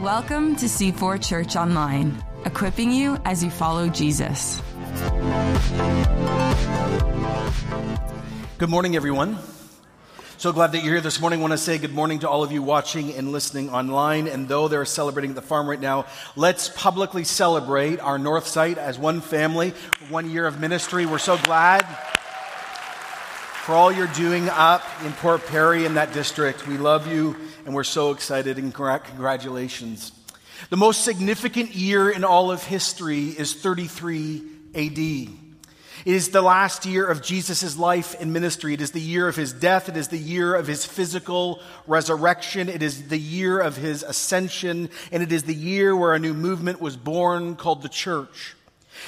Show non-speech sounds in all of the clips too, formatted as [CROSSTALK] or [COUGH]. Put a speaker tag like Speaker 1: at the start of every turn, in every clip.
Speaker 1: Welcome to C4 Church Online, equipping you as you follow Jesus.
Speaker 2: Good morning, everyone. So glad that you're here this morning. I want to say good morning to all of you watching and listening online. And though they're celebrating at the farm right now, let's publicly celebrate our North Site as one family, one year of ministry. We're so glad for all you're doing up in Port Perry in that district. We love you and we're so excited and congratulations. The most significant year in all of history is 33 AD. It is the last year of Jesus' life and ministry. It is the year of his death. It is the year of his physical resurrection. It is the year of his ascension. And it is the year where a new movement was born called the church.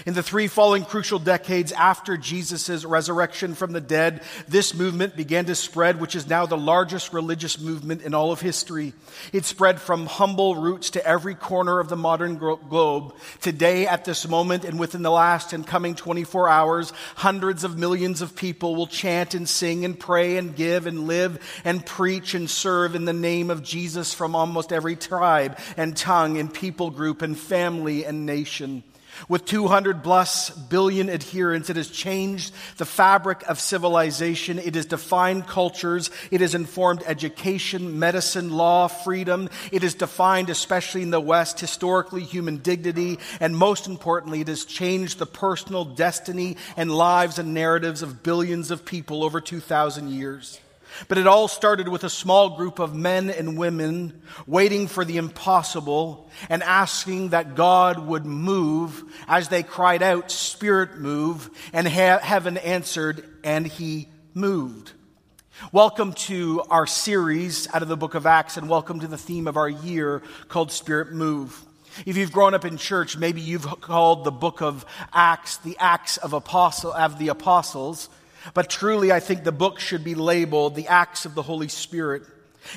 Speaker 2: In the three following crucial decades after Jesus' resurrection from the dead, this movement began to spread, which is now the largest religious movement in all of history. It spread from humble roots to every corner of the modern globe. Today, at this moment, and within the last and coming 24 hours, hundreds of millions of people will chant and sing and pray and give and live and preach and serve in the name of Jesus from almost every tribe and tongue and people group and family and nation. With 200 plus billion adherents, it has changed the fabric of civilization. It has defined cultures. It has informed education, medicine, law, freedom. It has defined, especially in the West, historically human dignity. And most importantly, it has changed the personal destiny and lives and narratives of billions of people over 2,000 years. But it all started with a small group of men and women waiting for the impossible and asking that God would move as they cried out, Spirit move, and heaven answered, and he moved. Welcome to our series out of the book of Acts, and welcome to the theme of our year called Spirit Move. If you've grown up in church, maybe you've called the book of Acts the Acts of, Apostle, of the Apostles. But truly, I think the book should be labeled the acts of the Holy Spirit.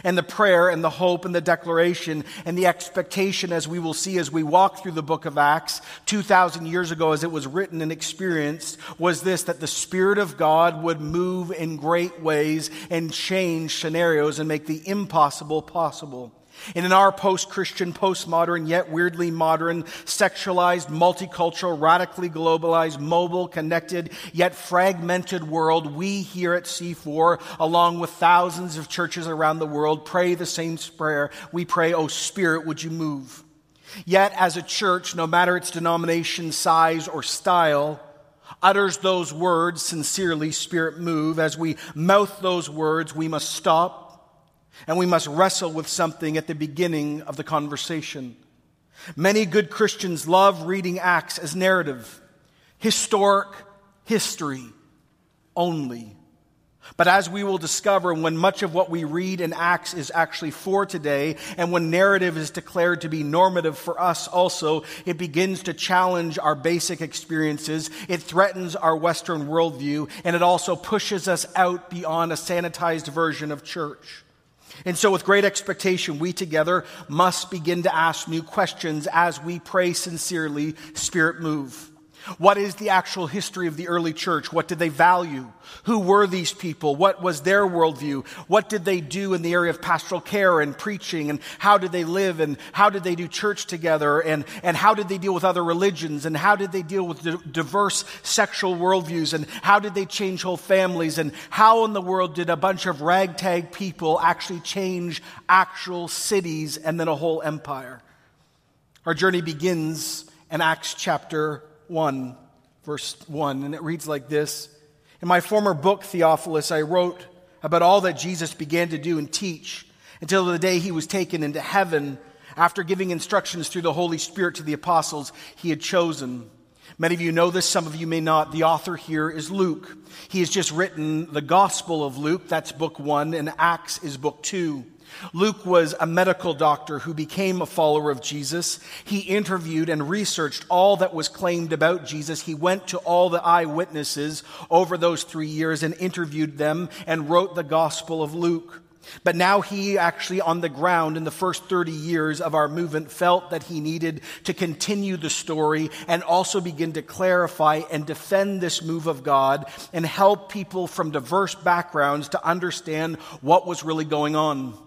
Speaker 2: And the prayer and the hope and the declaration and the expectation, as we will see as we walk through the book of Acts 2,000 years ago, as it was written and experienced, was this that the Spirit of God would move in great ways and change scenarios and make the impossible possible. And in our post Christian, postmodern, yet weirdly modern, sexualized, multicultural, radically globalized, mobile, connected, yet fragmented world, we here at C4, along with thousands of churches around the world, pray the same prayer. We pray, Oh Spirit, would you move? Yet, as a church, no matter its denomination, size, or style, utters those words sincerely, Spirit, move. As we mouth those words, we must stop and we must wrestle with something at the beginning of the conversation. Many good Christians love reading Acts as narrative, historic history only. But as we will discover, when much of what we read in Acts is actually for today, and when narrative is declared to be normative for us also, it begins to challenge our basic experiences. It threatens our Western worldview, and it also pushes us out beyond a sanitized version of church. And so, with great expectation, we together must begin to ask new questions as we pray sincerely, Spirit move. What is the actual history of the early church? What did they value? Who were these people? What was their worldview? What did they do in the area of pastoral care and preaching? And how did they live? And how did they do church together? And, and how did they deal with other religions? And how did they deal with diverse sexual worldviews? And how did they change whole families? And how in the world did a bunch of ragtag people actually change actual cities and then a whole empire? Our journey begins in Acts chapter 1, verse 1, and it reads like this In my former book, Theophilus, I wrote about all that Jesus began to do and teach until the day he was taken into heaven after giving instructions through the Holy Spirit to the apostles he had chosen. Many of you know this, some of you may not. The author here is Luke. He has just written the Gospel of Luke, that's book one, and Acts is book two. Luke was a medical doctor who became a follower of Jesus. He interviewed and researched all that was claimed about Jesus. He went to all the eyewitnesses over those three years and interviewed them and wrote the Gospel of Luke. But now he actually, on the ground in the first 30 years of our movement, felt that he needed to continue the story and also begin to clarify and defend this move of God and help people from diverse backgrounds to understand what was really going on.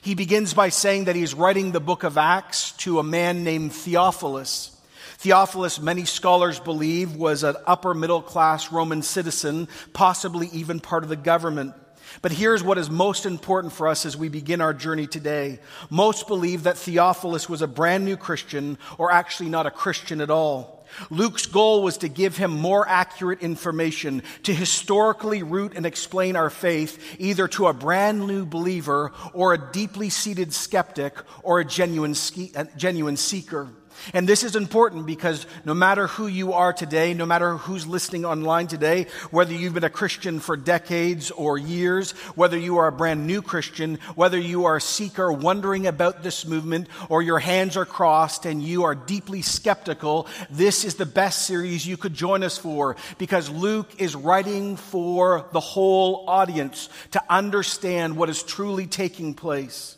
Speaker 2: He begins by saying that he's writing the book of Acts to a man named Theophilus. Theophilus, many scholars believe, was an upper middle class Roman citizen, possibly even part of the government. But here's what is most important for us as we begin our journey today. Most believe that Theophilus was a brand new Christian, or actually not a Christian at all. Luke's goal was to give him more accurate information, to historically root and explain our faith either to a brand new believer or a deeply seated skeptic or a genuine, a uh, genuine seeker. And this is important because no matter who you are today, no matter who's listening online today, whether you've been a Christian for decades or years, whether you are a brand new Christian, whether you are a seeker wondering about this movement, or your hands are crossed and you are deeply skeptical, this is the best series you could join us for because Luke is writing for the whole audience to understand what is truly taking place.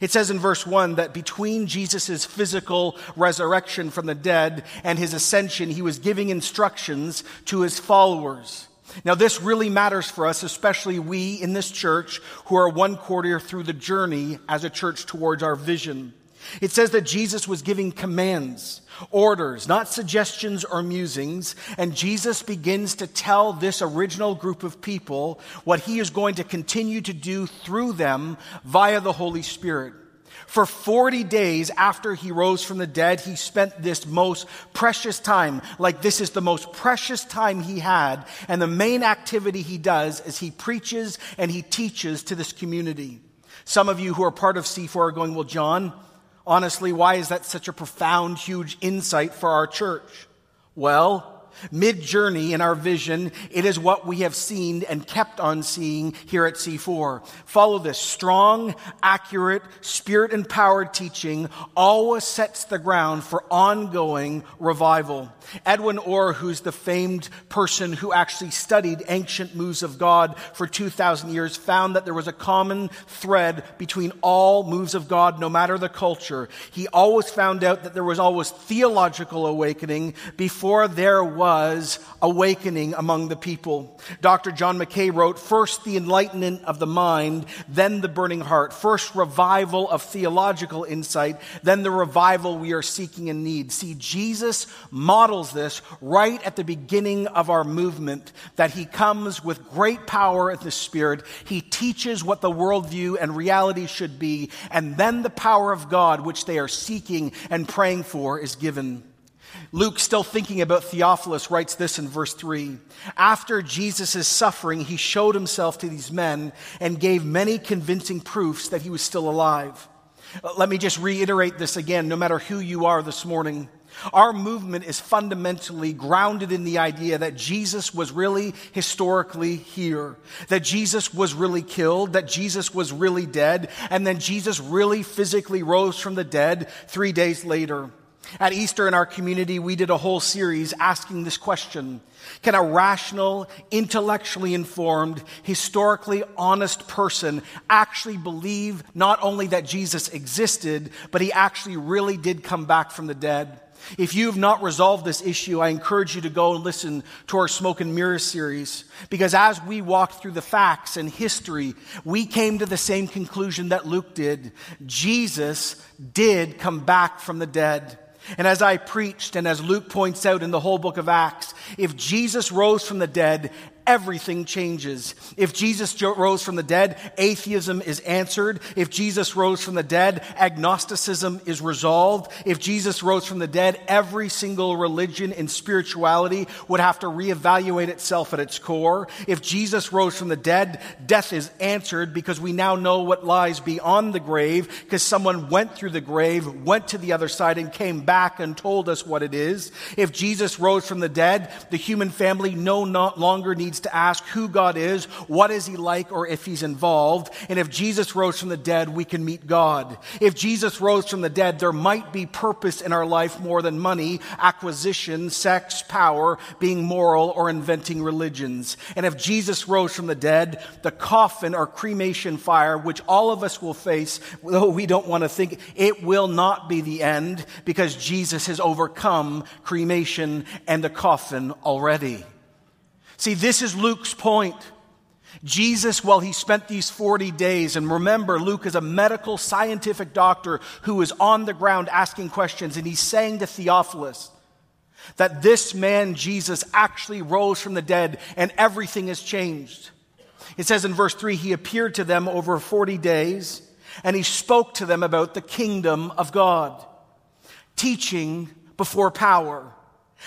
Speaker 2: It says in verse 1 that between Jesus' physical resurrection from the dead and his ascension, he was giving instructions to his followers. Now, this really matters for us, especially we in this church who are one quarter through the journey as a church towards our vision. It says that Jesus was giving commands, orders, not suggestions or musings, and Jesus begins to tell this original group of people what he is going to continue to do through them via the Holy Spirit. For 40 days after he rose from the dead, he spent this most precious time, like this is the most precious time he had. And the main activity he does is he preaches and he teaches to this community. Some of you who are part of C4 are going, well, John, Honestly, why is that such a profound, huge insight for our church? Well, mid journey in our vision, it is what we have seen and kept on seeing here at C4. Follow this strong, accurate, spirit empowered teaching always sets the ground for ongoing revival. Edwin Orr, who's the famed person who actually studied ancient moves of God for 2,000 years, found that there was a common thread between all moves of God, no matter the culture. He always found out that there was always theological awakening before there was was awakening among the people. Dr. John Mackay wrote, first the enlightenment of the mind, then the burning heart. First revival of theological insight, then the revival we are seeking and need. See, Jesus models this right at the beginning of our movement, that he comes with great power of the Spirit. He teaches what the worldview and reality should be, and then the power of God, which they are seeking and praying for, is given. Luke, still thinking about Theophilus, writes this in verse 3. After Jesus' suffering, he showed himself to these men and gave many convincing proofs that he was still alive. Uh, let me just reiterate this again, no matter who you are this morning. Our movement is fundamentally grounded in the idea that Jesus was really historically here, that Jesus was really killed, that Jesus was really dead, and then Jesus really physically rose from the dead three days later. At Easter in our community, we did a whole series asking this question Can a rational, intellectually informed, historically honest person actually believe not only that Jesus existed, but he actually really did come back from the dead? If you have not resolved this issue, I encourage you to go and listen to our Smoke and Mirrors series. Because as we walked through the facts and history, we came to the same conclusion that Luke did. Jesus did come back from the dead. And as I preached, and as Luke points out in the whole book of Acts, if Jesus rose from the dead, everything changes. If Jesus rose from the dead, atheism is answered. If Jesus rose from the dead, agnosticism is resolved. If Jesus rose from the dead, every single religion and spirituality would have to reevaluate itself at its core. If Jesus rose from the dead, death is answered because we now know what lies beyond the grave because someone went through the grave, went to the other side and came back and told us what it is. If Jesus rose from the dead, the human family no longer needs leads to ask who God is, what is he like, or if he's involved. And if Jesus rose from the dead, we can meet God. If Jesus rose from the dead, there might be purpose in our life more than money, acquisition, sex, power, being moral, or inventing religions. And if Jesus rose from the dead, the coffin or cremation fire, which all of us will face, though we don't want to think, it will not be the end because Jesus has overcome cremation and the coffin already. See, this is Luke's point. Jesus, while he spent these 40 days, and remember, Luke is a medical scientific doctor who is on the ground asking questions, and he's saying to Theophilus that this man, Jesus, actually rose from the dead and everything has changed. It says in verse 3 he appeared to them over 40 days, and he spoke to them about the kingdom of God, teaching before power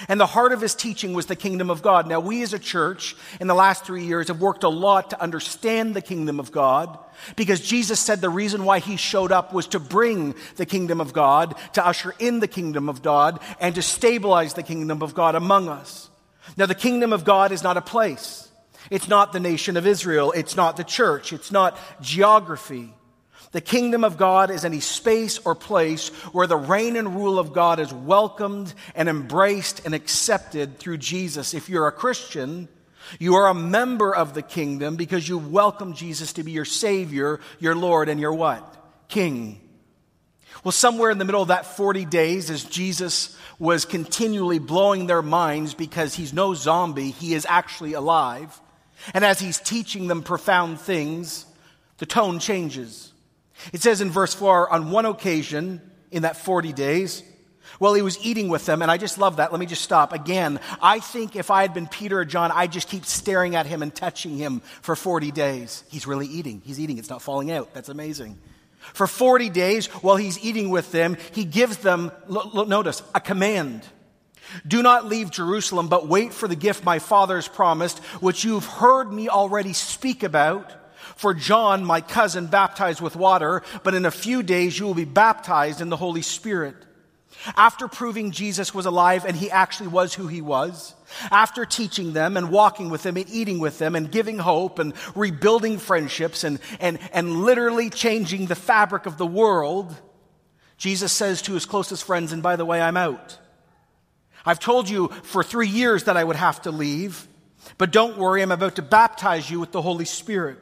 Speaker 2: and the heart of his teaching was the kingdom of God. Now, we as a church in the last three years have worked a lot to understand the kingdom of God because Jesus said the reason why he showed up was to bring the kingdom of God, to usher in the kingdom of God, and to stabilize the kingdom of God among us. Now, the kingdom of God is not a place. It's not the nation of Israel. It's not the church. It's not geography. The kingdom of God is any space or place where the reign and rule of God is welcomed and embraced and accepted through Jesus. If you're a Christian, you are a member of the kingdom because you welcome Jesus to be your Savior, your Lord, and your what? King. Well, somewhere in the middle of that 40 days, as Jesus was continually blowing their minds because he's no zombie, he is actually alive. And as he's teaching them profound things, the tone changes. It says in verse 4 on one occasion in that 40 days, well, he was eating with them, and I just love that. Let me just stop. Again, I think if I had been Peter or John, I'd just keep staring at him and touching him for 40 days. He's really eating. He's eating. It's not falling out. That's amazing. For 40 days, while he's eating with them, he gives them, notice, a command. Do not leave Jerusalem, but wait for the gift my father has promised, which you've heard me already speak about. For John, my cousin, baptized with water, but in a few days you will be baptized in the Holy Spirit. After proving Jesus was alive and he actually was who he was, after teaching them and walking with them and eating with them and giving hope and rebuilding friendships and, and, and literally changing the fabric of the world, Jesus says to his closest friends, and by the way, I'm out. I've told you for three years that I would have to leave, but don't worry, I'm about to baptize you with the Holy Spirit.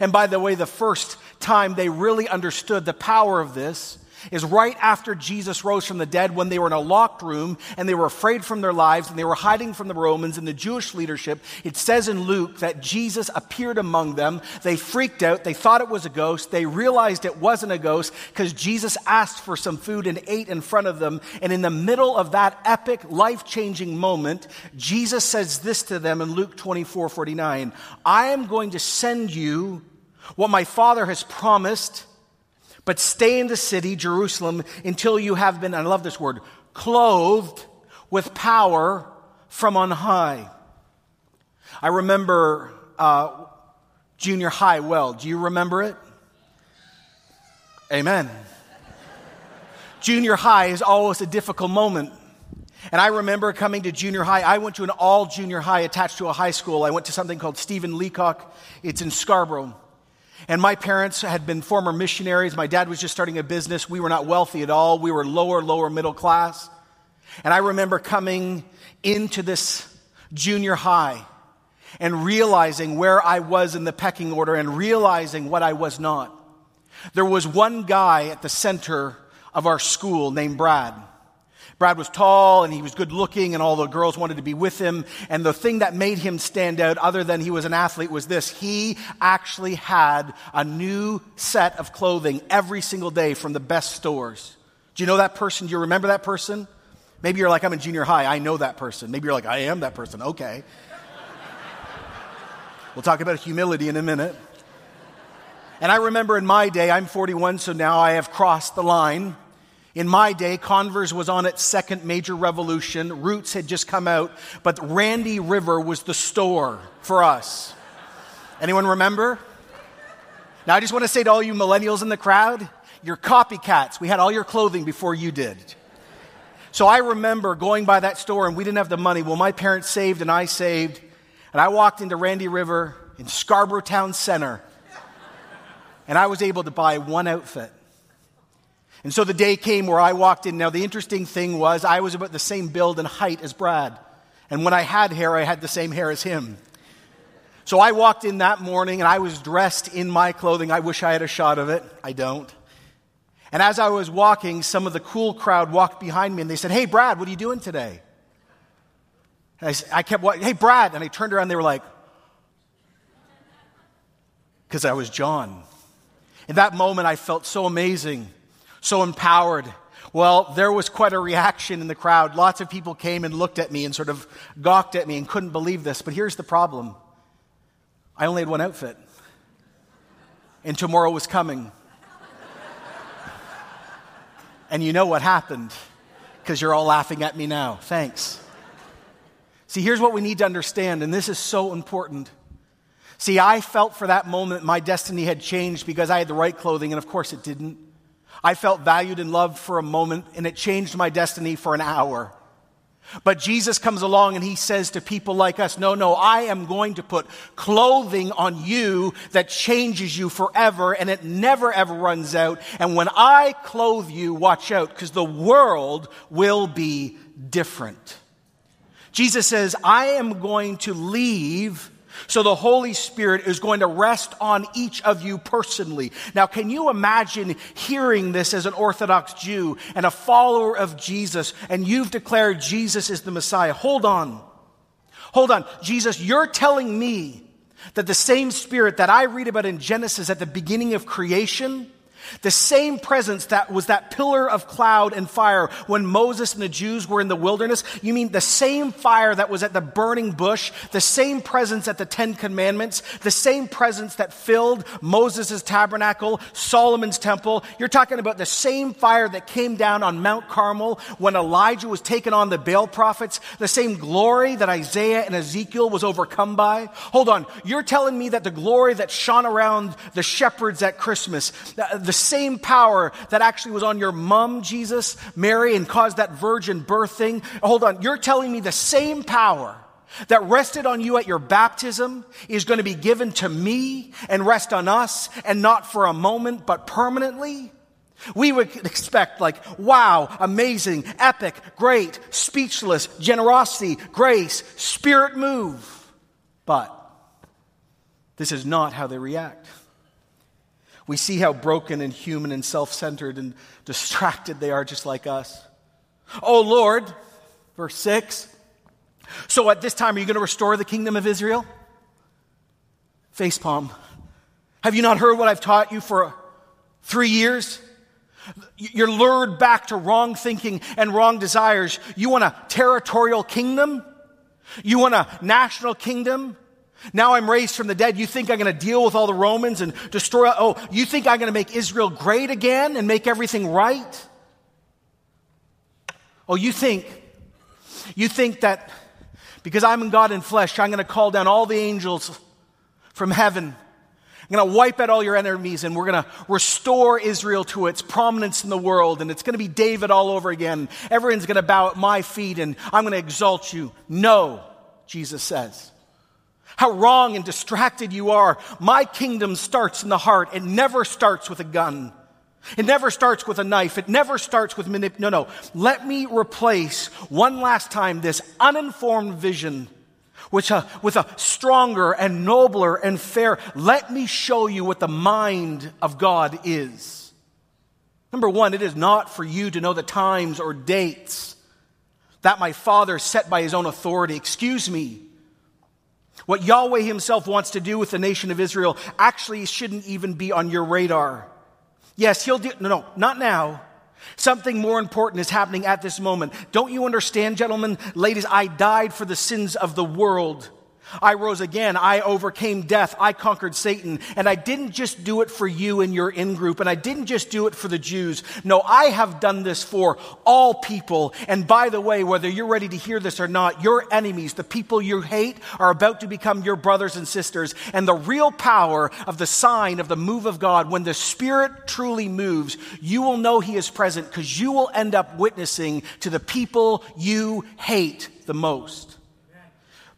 Speaker 2: And by the way, the first time they really understood the power of this is right after Jesus rose from the dead when they were in a locked room and they were afraid from their lives and they were hiding from the Romans and the Jewish leadership. It says in Luke that Jesus appeared among them. They freaked out. They thought it was a ghost. They realized it wasn't a ghost because Jesus asked for some food and ate in front of them. And in the middle of that epic, life changing moment, Jesus says this to them in Luke 24 49 I am going to send you what my Father has promised, but stay in the city, Jerusalem, until you have been, I love this word, clothed with power from on high. I remember uh, junior high well. Do you remember it? Amen. junior high is always a difficult moment. And I remember coming to junior high. I went to an all junior high attached to a high school. I went to something called Stephen Leacock. It's in Scarborough. And my parents had been former missionaries. My dad was just starting a business. We were not wealthy at all. We were lower, lower middle class. And I remember coming into this junior high and realizing where I was in the pecking order and realizing what I was not. There was one guy at the center of our school named Brad. Brad was tall and he was good looking and all the girls wanted to be with him. And the thing that made him stand out other than he was an athlete was this. He actually had a new set of clothing every single day from the best stores. Do you know that person? Do you remember that person? Maybe you're like, I'm in junior high. I know that person. Maybe you're like, I am that person. Okay. [LAUGHS] we'll talk about humility in a minute. And I remember in my day, I'm 41, so now I have crossed the line. In my day, Converse was on its second major revolution. Roots had just come out, but Randy River was the store for us. Anyone remember? Now, I just want to say to all you millennials in the crowd, you're copycats. We had all your clothing before you did. So I remember going by that store and we didn't have the money. Well, my parents saved and I saved. And I walked into Randy River in Scarborough Town Center, and I was able to buy one outfit. And so the day came where I walked in. Now, the interesting thing was, I was about the same build and height as Brad. And when I had hair, I had the same hair as him. So I walked in that morning and I was dressed in my clothing. I wish I had a shot of it. I don't. And as I was walking, some of the cool crowd walked behind me and they said, Hey, Brad, what are you doing today? And I, I, kept walking, Hey, Brad. And I turned around and they were like, Because I was John. In that moment, I felt so amazing, so empowered. Well, there was quite a reaction in the crowd. Lots of people came and looked at me and sort of gawked at me and couldn't believe this. But here's the problem I only had one outfit, and tomorrow was coming. and you know what happened because you're all laughing at me now. Thanks. See, here's what we need to understand, and this is so important. See, I felt for that moment my destiny had changed because I had the right clothing, and of course it didn't. I felt valued and loved for a moment, and it changed my destiny for an hour. But Jesus comes along and he says to people like us, No, no, I am going to put clothing on you that changes you forever and it never ever runs out. And when I clothe you, watch out because the world will be different. Jesus says, I am going to leave so the Holy Spirit is going to rest on each of you personally. Now, can you imagine hearing this as an Orthodox Jew and a follower of Jesus, and you've declared Jesus is the Messiah? Hold on. Hold on. Jesus, you're telling me that the same Spirit that I read about in Genesis at the beginning of creation the same presence that was that pillar of cloud and fire when Moses and the Jews were in the wilderness. You mean the same fire that was at the burning bush, the same presence at the Ten Commandments, the same presence that filled Moses' tabernacle, Solomon's temple. You're talking about the same fire that came down on Mount Carmel when Elijah was taken on the Baal prophets, the same glory that Isaiah and Ezekiel was overcome by. Hold on. You're telling me that the glory that shone around the shepherds at Christmas, the, same power that actually was on your mom, Jesus, Mary, and caused that virgin birth thing. Hold on, you're telling me the same power that rested on you at your baptism is going to be given to me and rest on us, and not for a moment, but permanently? We would expect, like, wow, amazing, epic, great, speechless, generosity, grace, spirit move. But this is not how they react. We see how broken and human and self centered and distracted they are, just like us. Oh Lord, verse 6. So at this time, are you going to restore the kingdom of Israel? Facepalm. Have you not heard what I've taught you for three years? You're lured back to wrong thinking and wrong desires. You want a territorial kingdom? You want a national kingdom? Now I'm raised from the dead. You think I'm going to deal with all the Romans and destroy? Oh, you think I'm going to make Israel great again and make everything right? Oh, you think, you think that because I'm in God in flesh, I'm going to call down all the angels from heaven. I'm going to wipe out all your enemies and we're going to restore Israel to its prominence in the world and it's going to be David all over again. Everyone's going to bow at my feet and I'm going to exalt you. No, Jesus says how wrong and distracted you are. My kingdom starts in the heart. It never starts with a gun. It never starts with a knife. It never starts with manip. No, no. Let me replace one last time this uninformed vision with a, with a stronger and nobler and fair. Let me show you what the mind of God is. Number one, it is not for you to know the times or dates that my Father set by his own authority. Excuse me. What Yahweh himself wants to do with the nation of Israel actually shouldn't even be on your radar. Yes, he'll do, no, no, not now. Something more important is happening at this moment. Don't you understand, gentlemen, ladies? I died for the sins of the world. I rose again. I overcame death. I conquered Satan. And I didn't just do it for you and your in group. And I didn't just do it for the Jews. No, I have done this for all people. And by the way, whether you're ready to hear this or not, your enemies, the people you hate, are about to become your brothers and sisters. And the real power of the sign of the move of God, when the Spirit truly moves, you will know He is present because you will end up witnessing to the people you hate the most.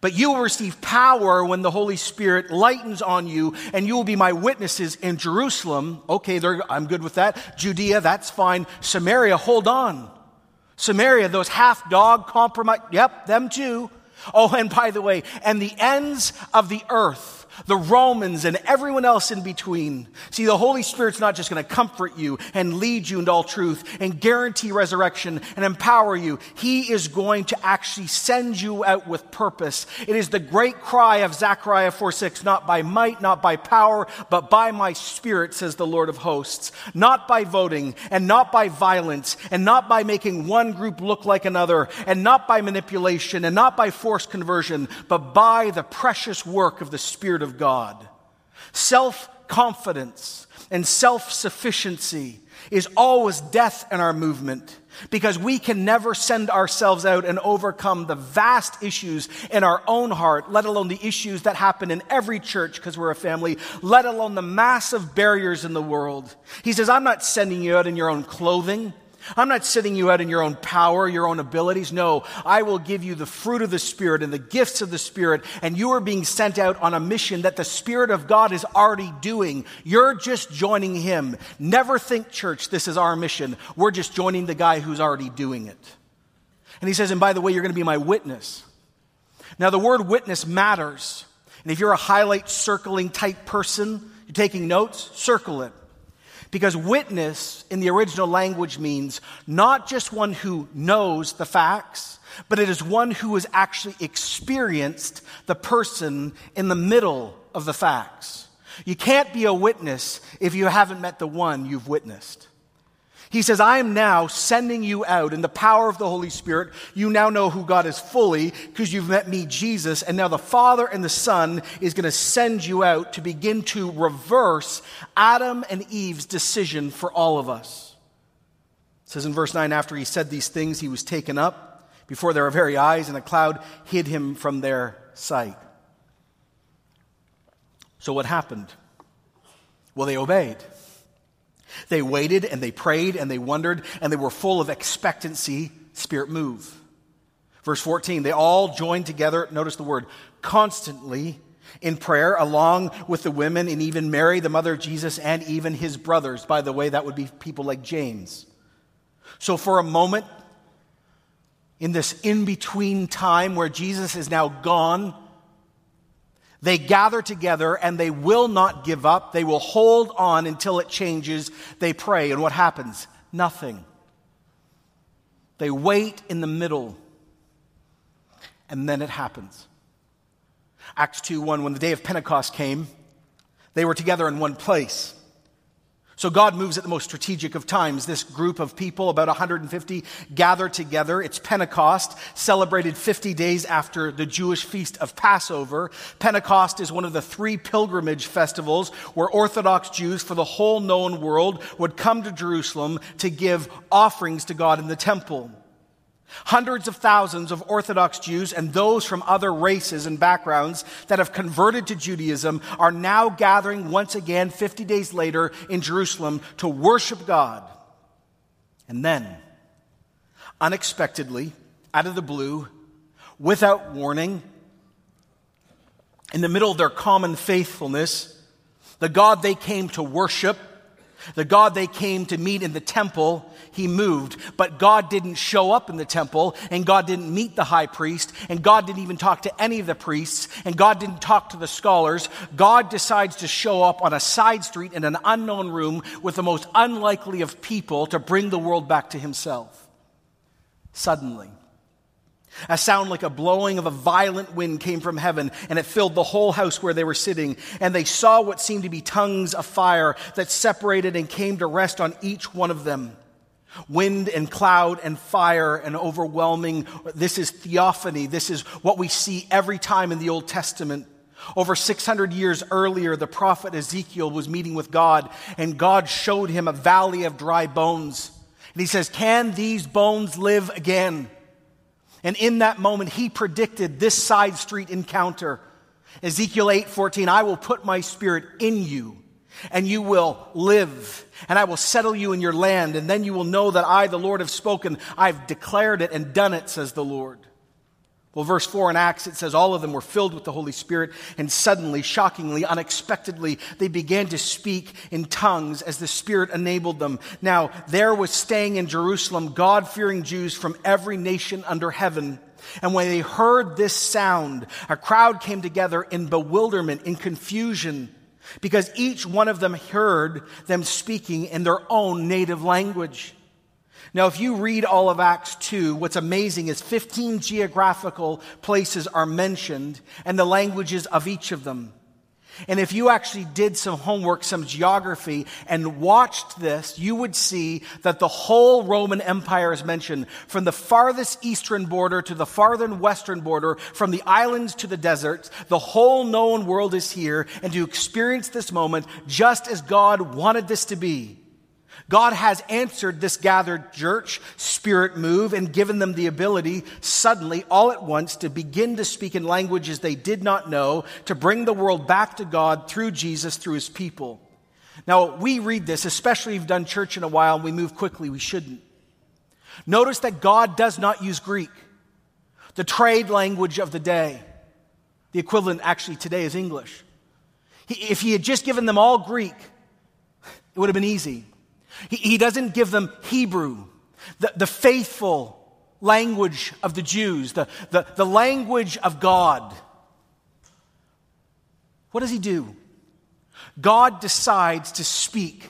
Speaker 2: But you will receive power when the Holy Spirit lightens on you, and you will be my witnesses in Jerusalem. Okay, I'm good with that. Judea, that's fine. Samaria, hold on. Samaria, those half dog compromise, yep, them too. Oh, and by the way, and the ends of the earth the Romans, and everyone else in between. See, the Holy Spirit's not just going to comfort you and lead you into all truth and guarantee resurrection and empower you. He is going to actually send you out with purpose. It is the great cry of Zechariah 4 6, not by might, not by power, but by my spirit, says the Lord of hosts. Not by voting, and not by violence, and not by making one group look like another, and not by manipulation, and not by forced conversion, but by the precious work of the Spirit of of God. Self confidence and self sufficiency is always death in our movement because we can never send ourselves out and overcome the vast issues in our own heart, let alone the issues that happen in every church because we're a family, let alone the massive barriers in the world. He says, I'm not sending you out in your own clothing. I'm not sending you out in your own power, your own abilities. No, I will give you the fruit of the Spirit and the gifts of the Spirit, and you are being sent out on a mission that the Spirit of God is already doing. You're just joining Him. Never think, church, this is our mission. We're just joining the guy who's already doing it. And He says, and by the way, you're going to be my witness. Now, the word witness matters. And if you're a highlight circling type person, you're taking notes, circle it. Because witness in the original language means not just one who knows the facts, but it is one who has actually experienced the person in the middle of the facts. You can't be a witness if you haven't met the one you've witnessed. He says, I am now sending you out in the power of the Holy Spirit. You now know who God is fully because you've met me, Jesus. And now the Father and the Son is going to send you out to begin to reverse Adam and Eve's decision for all of us. It says in verse 9, after he said these things, he was taken up before their very eyes, and a cloud hid him from their sight. So what happened? Well, they obeyed. They waited and they prayed and they wondered and they were full of expectancy. Spirit move. Verse 14, they all joined together, notice the word, constantly in prayer, along with the women and even Mary, the mother of Jesus, and even his brothers. By the way, that would be people like James. So for a moment, in this in between time where Jesus is now gone, they gather together and they will not give up. They will hold on until it changes. They pray. And what happens? Nothing. They wait in the middle. And then it happens. Acts 2 1, when the day of Pentecost came, they were together in one place. So God moves at the most strategic of times. This group of people, about 150, gather together. It's Pentecost, celebrated 50 days after the Jewish feast of Passover. Pentecost is one of the three pilgrimage festivals where Orthodox Jews for the whole known world would come to Jerusalem to give offerings to God in the temple. Hundreds of thousands of Orthodox Jews and those from other races and backgrounds that have converted to Judaism are now gathering once again 50 days later in Jerusalem to worship God. And then, unexpectedly, out of the blue, without warning, in the middle of their common faithfulness, the God they came to worship the God they came to meet in the temple, he moved. But God didn't show up in the temple, and God didn't meet the high priest, and God didn't even talk to any of the priests, and God didn't talk to the scholars. God decides to show up on a side street in an unknown room with the most unlikely of people to bring the world back to himself. Suddenly. A sound like a blowing of a violent wind came from heaven, and it filled the whole house where they were sitting. And they saw what seemed to be tongues of fire that separated and came to rest on each one of them. Wind and cloud and fire and overwhelming. This is theophany. This is what we see every time in the Old Testament. Over 600 years earlier, the prophet Ezekiel was meeting with God, and God showed him a valley of dry bones. And he says, Can these bones live again? And in that moment, he predicted this side street encounter. Ezekiel 8 14, I will put my spirit in you, and you will live, and I will settle you in your land, and then you will know that I, the Lord, have spoken. I've declared it and done it, says the Lord. Well, verse 4 in Acts, it says, All of them were filled with the Holy Spirit, and suddenly, shockingly, unexpectedly, they began to speak in tongues as the Spirit enabled them. Now, there was staying in Jerusalem God fearing Jews from every nation under heaven. And when they heard this sound, a crowd came together in bewilderment, in confusion, because each one of them heard them speaking in their own native language. Now, if you read all of Acts 2, what's amazing is 15 geographical places are mentioned and the languages of each of them. And if you actually did some homework, some geography, and watched this, you would see that the whole Roman Empire is mentioned from the farthest eastern border to the farthest western border, from the islands to the deserts. The whole known world is here, and to experience this moment just as God wanted this to be. God has answered this gathered church spirit move and given them the ability suddenly, all at once, to begin to speak in languages they did not know, to bring the world back to God through Jesus, through his people. Now, we read this, especially if you've done church in a while and we move quickly, we shouldn't. Notice that God does not use Greek, the trade language of the day. The equivalent actually today is English. If he had just given them all Greek, it would have been easy. He, doesn't give them Hebrew, the, the faithful language of the Jews, the, the, the language of God. What does he do? God decides to speak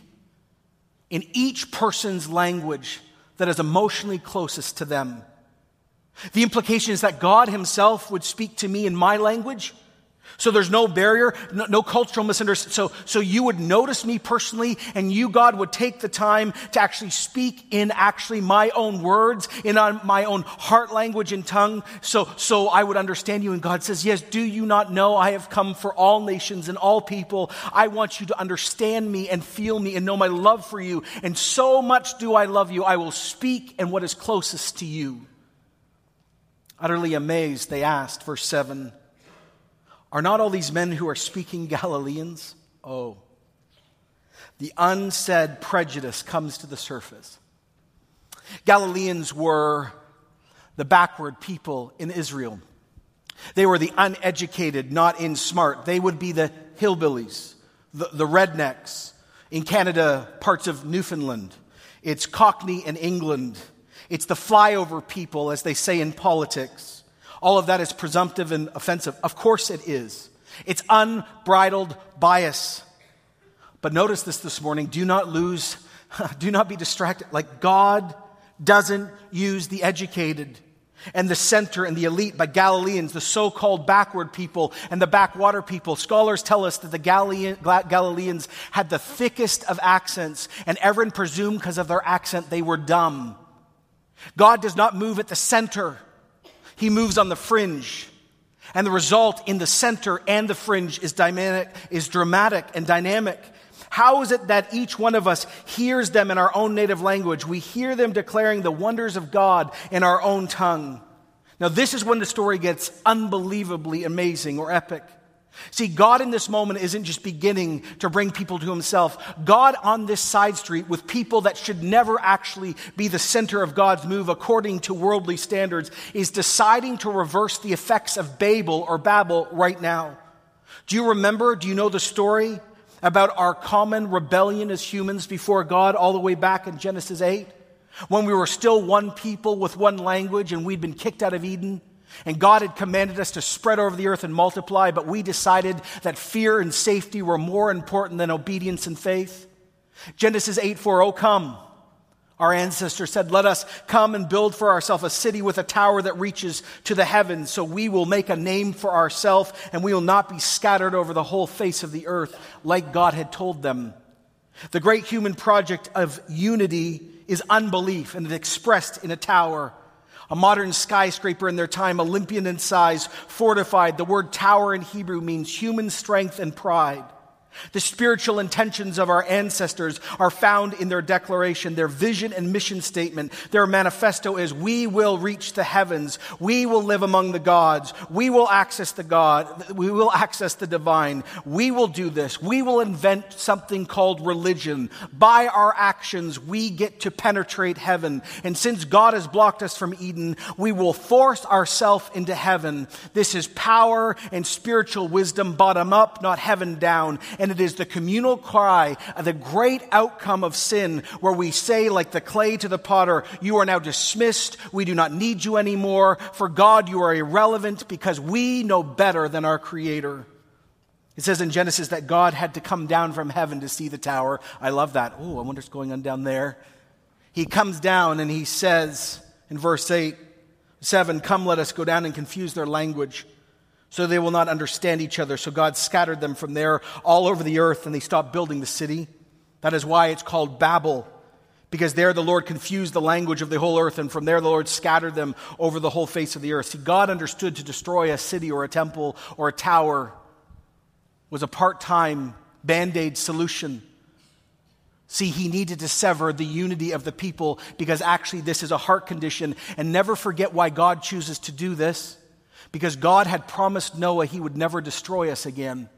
Speaker 2: in each person's language that is emotionally closest to them. The implication is that God Himself would speak to me in my language, so there's no barrier, no, no, cultural misunderstanding. So, so you would notice me personally, and you, God, would take the time to actually speak in actually my own words, in my own heart language and tongue. So, so I would understand you. And God says, Yes, do you not know I have come for all nations and all people? I want you to understand me and feel me and know my love for you. And so much do I love you, I will speak in what is closest to you. Utterly amazed, they asked, verse 7. Are not all these men who are speaking Galileans? Oh. The unsaid prejudice comes to the surface. Galileans were the backward people in Israel. They were the uneducated, not in smart. They would be the hillbillies, the, the rednecks. In Canada, parts of Newfoundland. It's Cockney in England. It's the flyover people, as they say in politics. All of that is presumptive and offensive. Of course it is. It's unbridled bias. But notice this this morning. Do not lose, [LAUGHS] do not be distracted. Like God doesn't use the educated and the center and the elite, but Galileans, the so called backward people and the backwater people. Scholars tell us that the Galileans had the thickest of accents, and everyone presumed because of their accent they were dumb. God does not move at the center he moves on the fringe. And the result in the center and the fringe is dynamic, is dramatic and dynamic. How is it that each one of us hears them in our own native language? We hear them declaring the wonders of God in our own tongue. Now, this is when the story gets unbelievably amazing or epic. See, God in this moment isn't just beginning to bring people to himself. God on this side street with people that should never actually be the center of God's move according to worldly standards is deciding to reverse the effects of Babel or Babel right now. Do you remember? Do you know the story about our common rebellion as humans before God all the way back in Genesis 8? When we were still one people with one language and we'd been kicked out of Eden? And God had commanded us to spread over the earth and multiply, but we decided that fear and safety were more important than obedience and faith. Genesis 8 4, oh come. Our ancestors said, Let us come and build for ourselves a city with a tower that reaches to the heavens, so we will make a name for ourselves and we will not be scattered over the whole face of the earth like God had told them. The great human project of unity is unbelief and it expressed in a tower a modern skyscraper in their time, Olympian in size, fortified. The word tower in Hebrew means human strength and pride. The spiritual intentions of our ancestors are found in their declaration, their vision and mission statement. Their manifesto is we will reach the heavens. We will live among the gods. We will access the God. We will access the divine. We will do this. We will invent something called religion. By our actions, we get to penetrate heaven. And since God has blocked us from Eden, we will force ourselves into heaven. This is power and spiritual wisdom bottom up, not heaven down. And it is the communal cry of the great outcome of sin where we say, like the clay to the potter, You are now dismissed. We do not need you anymore. For God, you are irrelevant because we know better than our Creator. It says in Genesis that God had to come down from heaven to see the tower. I love that. Oh, I wonder what's going on down there. He comes down and he says in verse 8, 7, Come, let us go down and confuse their language so they will not understand each other. So God scattered them from there all over the earth and they stopped building the city. That is why it's called Babel, because there the Lord confused the language of the whole earth, and from there the Lord scattered them over the whole face of the earth. See, God understood to destroy a city or a temple or a tower was a part time band aid solution. See, he needed to sever the unity of the people because actually this is a heart condition. And never forget why God chooses to do this because God had promised Noah he would never destroy us again.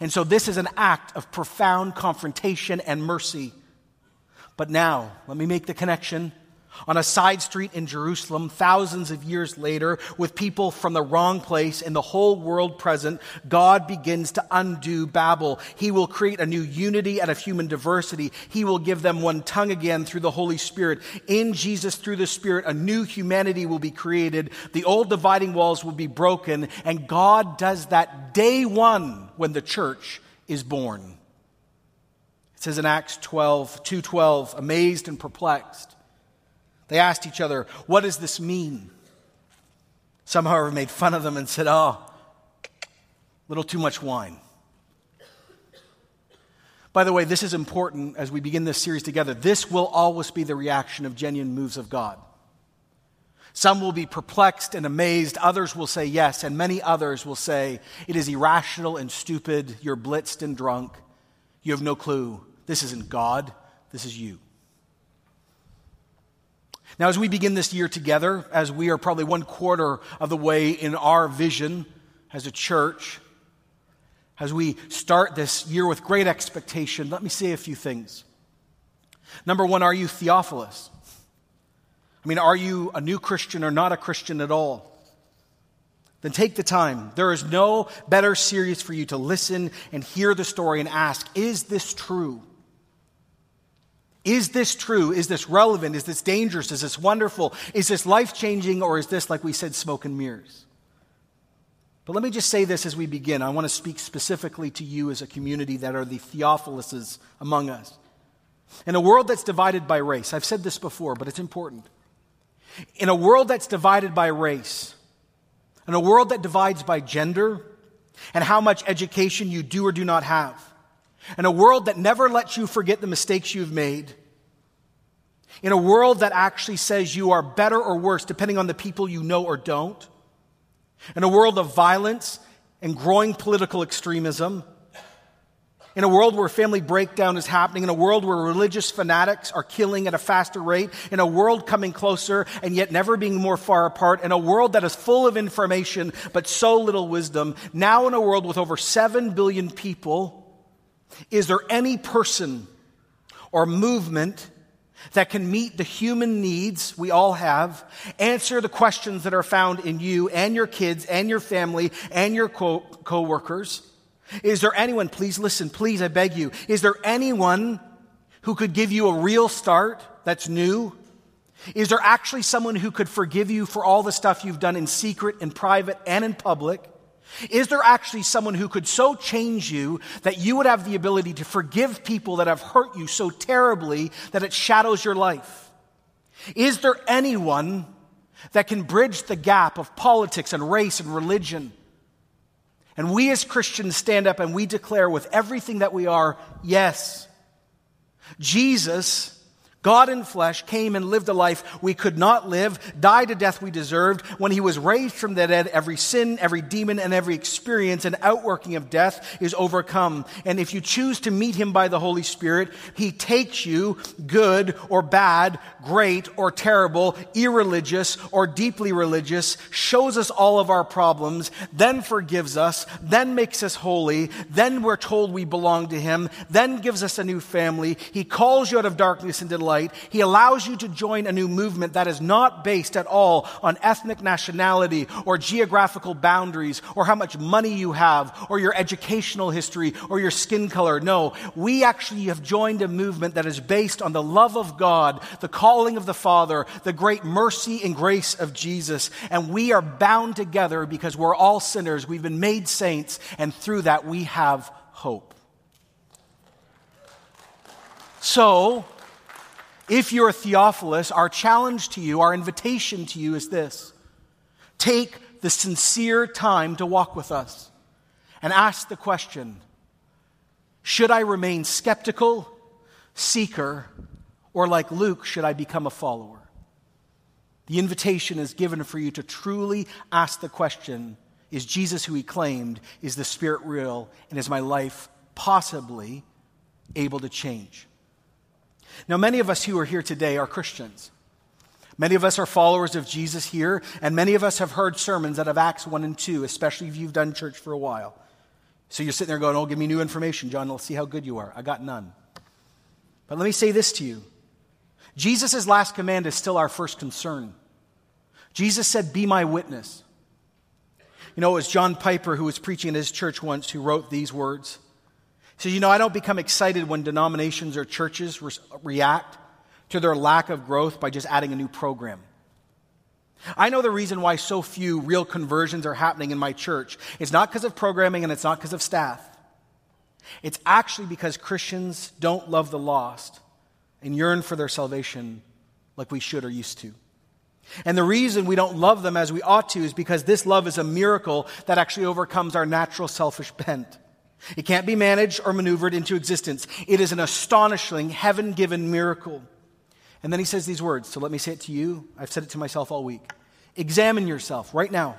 Speaker 2: And so this is an act of profound confrontation and mercy. But now, let me make the connection on a side street in Jerusalem, thousands of years later, with people from the wrong place and the whole world present, God begins to undo Babel. He will create a new unity out of human diversity. He will give them one tongue again through the Holy Spirit. In Jesus, through the Spirit, a new humanity will be created. The old dividing walls will be broken. And God does that day one when the church is born. It says in Acts 12, 212, amazed and perplexed. They asked each other, What does this mean? Some, however, made fun of them and said, Oh, a little too much wine. By the way, this is important as we begin this series together. This will always be the reaction of genuine moves of God. Some will be perplexed and amazed, others will say yes, and many others will say, It is irrational and stupid, you're blitzed and drunk, you have no clue. This isn't God, this is you. Now, as we begin this year together, as we are probably one quarter of the way in our vision as a church, as we start this year with great expectation, let me say a few things. Number one, are you Theophilus? I mean, are you a new Christian or not a Christian at all? Then take the time. There is no better series for you to listen and hear the story and ask, is this true? Is this true? Is this relevant? Is this dangerous? Is this wonderful? Is this life changing? Or is this, like we said, smoke and mirrors? But let me just say this as we begin. I want to speak specifically to you as a community that are the Theophiluses among us. In a world that's divided by race, I've said this before, but it's important. In a world that's divided by race, in a world that divides by gender and how much education you do or do not have, in a world that never lets you forget the mistakes you've made, in a world that actually says you are better or worse depending on the people you know or don't, in a world of violence and growing political extremism, in a world where family breakdown is happening, in a world where religious fanatics are killing at a faster rate, in a world coming closer and yet never being more far apart, in a world that is full of information but so little wisdom, now in a world with over 7 billion people is there any person or movement that can meet the human needs we all have, answer the questions that are found in you and your kids and your family and your co workers? Is there anyone, please listen, please, I beg you, is there anyone who could give you a real start that's new? Is there actually someone who could forgive you for all the stuff you've done in secret, in private, and in public? Is there actually someone who could so change you that you would have the ability to forgive people that have hurt you so terribly that it shadows your life? Is there anyone that can bridge the gap of politics and race and religion? And we as Christians stand up and we declare with everything that we are, yes. Jesus God in flesh came and lived a life we could not live, died a death we deserved. When he was raised from the dead, every sin, every demon, and every experience and outworking of death is overcome. And if you choose to meet him by the Holy Spirit, he takes you, good or bad, great or terrible, irreligious or deeply religious, shows us all of our problems, then forgives us, then makes us holy, then we're told we belong to him, then gives us a new family. He calls you out of darkness into light He allows you to join a new movement that is not based at all on ethnic nationality or geographical boundaries or how much money you have or your educational history or your skin color. No, we actually have joined a movement that is based on the love of God, the calling of the Father, the great mercy and grace of Jesus. And we are bound together because we're all sinners. We've been made saints, and through that we have hope. So, if you're a Theophilus, our challenge to you, our invitation to you is this take the sincere time to walk with us and ask the question Should I remain skeptical, seeker, or like Luke, should I become a follower? The invitation is given for you to truly ask the question Is Jesus who he claimed? Is the Spirit real? And is my life possibly able to change? Now, many of us who are here today are Christians. Many of us are followers of Jesus here, and many of us have heard sermons out of Acts 1 and 2, especially if you've done church for a while. So you're sitting there going, Oh, give me new information, John. Let's see how good you are. I got none. But let me say this to you Jesus' last command is still our first concern. Jesus said, Be my witness. You know, it was John Piper who was preaching in his church once who wrote these words. So, you know, I don't become excited when denominations or churches re- react to their lack of growth by just adding a new program. I know the reason why so few real conversions are happening in my church. It's not because of programming and it's not because of staff. It's actually because Christians don't love the lost and yearn for their salvation like we should or used to. And the reason we don't love them as we ought to is because this love is a miracle that actually overcomes our natural selfish bent. It can't be managed or maneuvered into existence. It is an astonishing, heaven given miracle. And then he says these words. So let me say it to you. I've said it to myself all week. Examine yourself right now.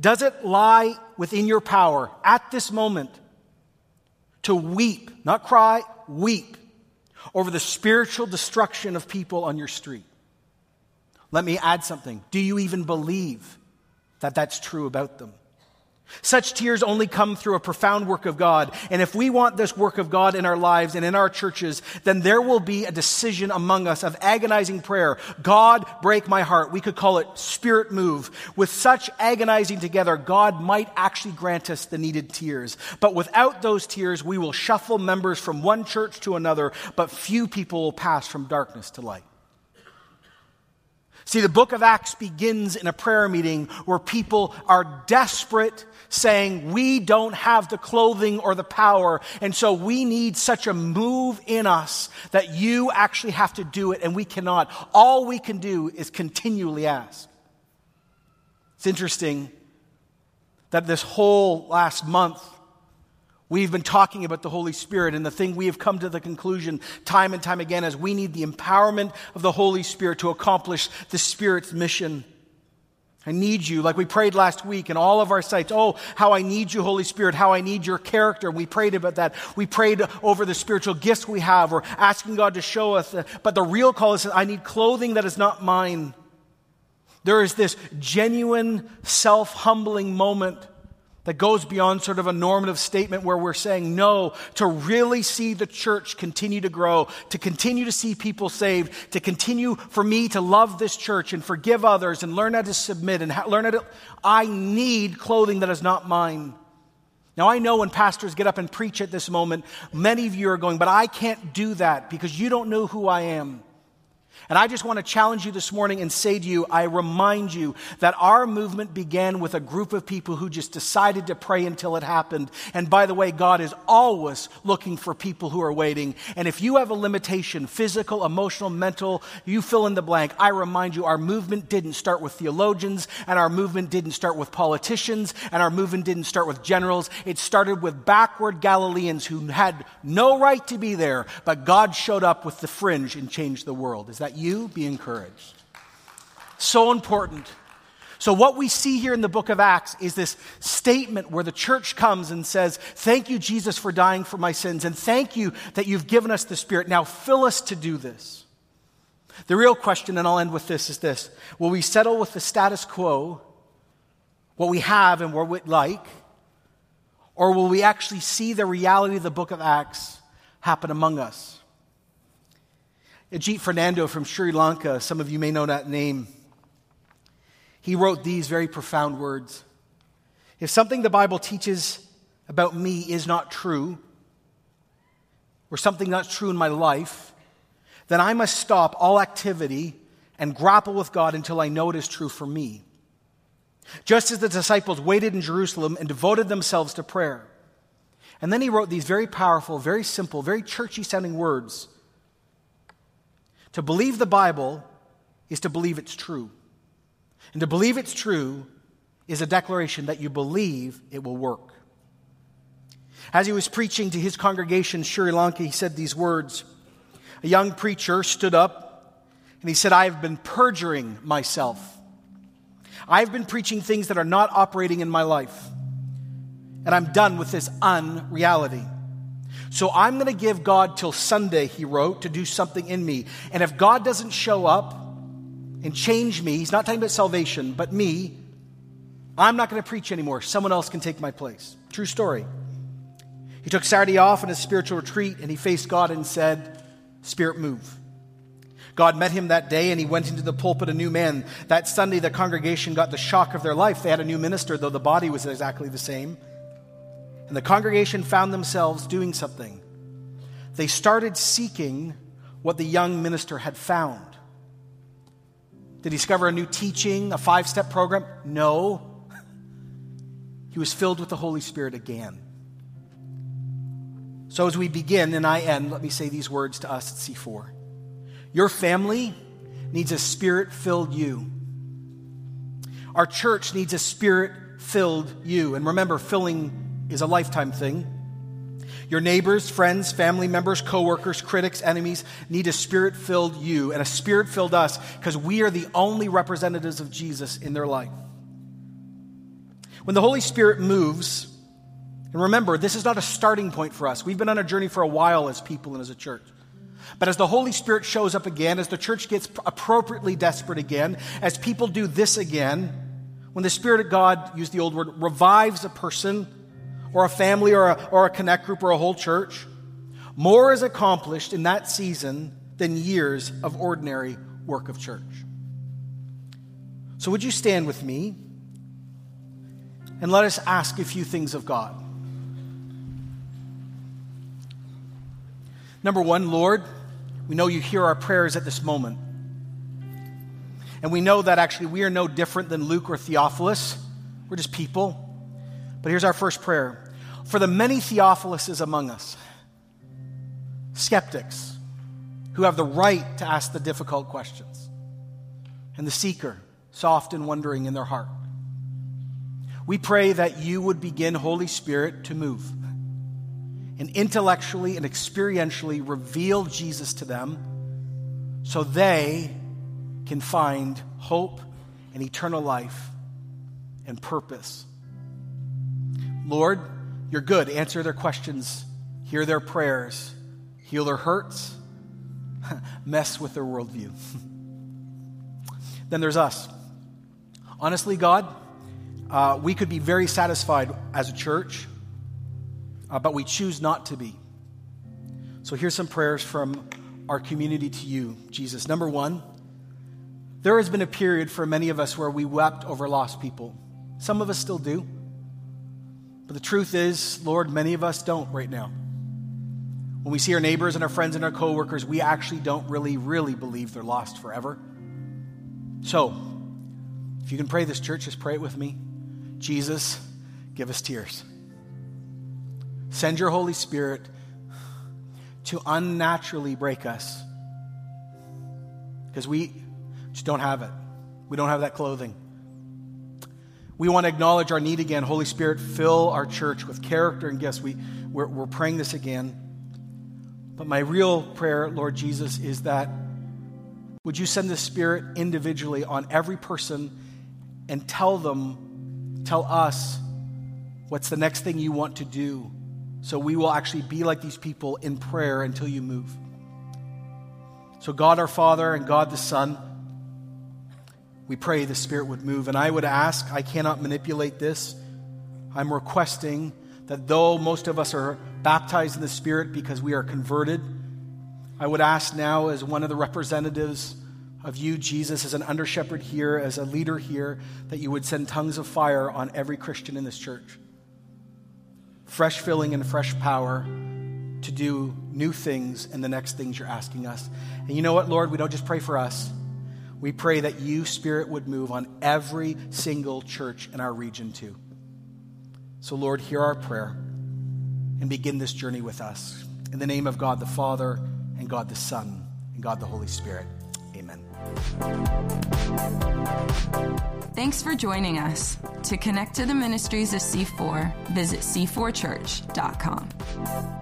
Speaker 2: Does it lie within your power at this moment to weep, not cry, weep over the spiritual destruction of people on your street? Let me add something. Do you even believe that that's true about them? Such tears only come through a profound work of God. And if we want this work of God in our lives and in our churches, then there will be a decision among us of agonizing prayer. God, break my heart. We could call it spirit move. With such agonizing together, God might actually grant us the needed tears. But without those tears, we will shuffle members from one church to another, but few people will pass from darkness to light. See, the book of Acts begins in a prayer meeting where people are desperate saying, We don't have the clothing or the power, and so we need such a move in us that you actually have to do it, and we cannot. All we can do is continually ask. It's interesting that this whole last month, We've been talking about the Holy Spirit, and the thing we have come to the conclusion time and time again is we need the empowerment of the Holy Spirit to accomplish the Spirit's mission. I need you, like we prayed last week in all of our sites. Oh, how I need you, Holy Spirit, how I need your character. We prayed about that. We prayed over the spiritual gifts we have or asking God to show us. But the real call is I need clothing that is not mine. There is this genuine, self humbling moment that goes beyond sort of a normative statement where we're saying no to really see the church continue to grow, to continue to see people saved, to continue for me to love this church and forgive others and learn how to submit and learn how to. I need clothing that is not mine. Now, I know when pastors get up and preach at this moment, many of you are going, but I can't do that because you don't know who I am. And I just want to challenge you this morning and say to you, I remind you that our movement began with a group of people who just decided to pray until it happened. And by the way, God is always looking for people who are waiting. And if you have a limitation, physical, emotional, mental, you fill in the blank, I remind you, our movement didn't start with theologians, and our movement didn't start with politicians, and our movement didn't start with generals. It started with backward Galileans who had no right to be there, but God showed up with the fringe and changed the world. Is that you be encouraged. So important. So, what we see here in the book of Acts is this statement where the church comes and says, Thank you, Jesus, for dying for my sins, and thank you that you've given us the Spirit. Now, fill us to do this. The real question, and I'll end with this, is this Will we settle with the status quo, what we have and what we like, or will we actually see the reality of the book of Acts happen among us? Ajit Fernando from Sri Lanka, some of you may know that name, he wrote these very profound words. If something the Bible teaches about me is not true, or something not true in my life, then I must stop all activity and grapple with God until I know it is true for me. Just as the disciples waited in Jerusalem and devoted themselves to prayer. And then he wrote these very powerful, very simple, very churchy sounding words to believe the Bible is to believe it's true. And to believe it's true is a declaration that you believe it will work. As he was preaching to his congregation in Sri Lanka, he said these words. A young preacher stood up and he said, I have been perjuring myself. I've been preaching things that are not operating in my life. And I'm done with this unreality. So I'm going to give God till Sunday, he wrote, to do something in me. And if God doesn't show up and change me, he's not talking about salvation, but me, I'm not going to preach anymore. Someone else can take my place. True story. He took Saturday off in a spiritual retreat and he faced God and said, Spirit, move. God met him that day and he went into the pulpit a new man. That Sunday, the congregation got the shock of their life. They had a new minister, though the body was exactly the same. And the congregation found themselves doing something. They started seeking what the young minister had found. Did he discover a new teaching, a five step program? No. He was filled with the Holy Spirit again. So, as we begin and I end, let me say these words to us at C4. Your family needs a spirit filled you. Our church needs a spirit filled you. And remember, filling is a lifetime thing. Your neighbors, friends, family members, coworkers, critics, enemies need a spirit filled you and a spirit filled us because we are the only representatives of Jesus in their life. When the Holy Spirit moves, and remember, this is not a starting point for us. We've been on a journey for a while as people and as a church. But as the Holy Spirit shows up again, as the church gets appropriately desperate again, as people do this again, when the Spirit of God, use the old word, revives a person, or a family or a, or a connect group or a whole church. More is accomplished in that season than years of ordinary work of church. So, would you stand with me and let us ask a few things of God? Number one, Lord, we know you hear our prayers at this moment. And we know that actually we are no different than Luke or Theophilus. We're just people. But here's our first prayer for the many Theophiluses among us, skeptics who have the right to ask the difficult questions, and the seeker, soft and wondering in their heart. We pray that you would begin, Holy Spirit, to move and intellectually and experientially reveal Jesus to them so they can find hope and eternal life and purpose Lord, you're good. Answer their questions, hear their prayers, heal their hurts, [LAUGHS] mess with their worldview. [LAUGHS] then there's us. Honestly, God, uh, we could be very satisfied as a church, uh, but we choose not to be. So here's some prayers from our community to you, Jesus. Number one, there has been a period for many of us where we wept over lost people. Some of us still do. But the truth is, Lord, many of us don't right now. When we see our neighbors and our friends and our coworkers, we actually don't really, really believe they're lost forever. So, if you can pray this, church, just pray it with me. Jesus, give us tears. Send your Holy Spirit to unnaturally break us because we just don't have it. We don't have that clothing. We want to acknowledge our need again. Holy Spirit, fill our church with character and gifts. We, we're, we're praying this again. But my real prayer, Lord Jesus, is that would you send the Spirit individually on every person and tell them, tell us what's the next thing you want to do so we will actually be like these people in prayer until you move. So, God our Father and God the Son, we pray the Spirit would move. And I would ask, I cannot manipulate this. I'm requesting that though most of us are baptized in the Spirit because we are converted, I would ask now, as one of the representatives of you, Jesus, as an under shepherd here, as a leader here, that you would send tongues of fire on every Christian in this church. Fresh filling and fresh power to do new things and the next things you're asking us. And you know what, Lord? We don't just pray for us. We pray that you, Spirit, would move on every single church in our region, too. So, Lord, hear our prayer and begin this journey with us. In the name of God the Father, and God the Son, and God the Holy Spirit. Amen.
Speaker 1: Thanks for joining us. To connect to the ministries of C4, visit c4church.com.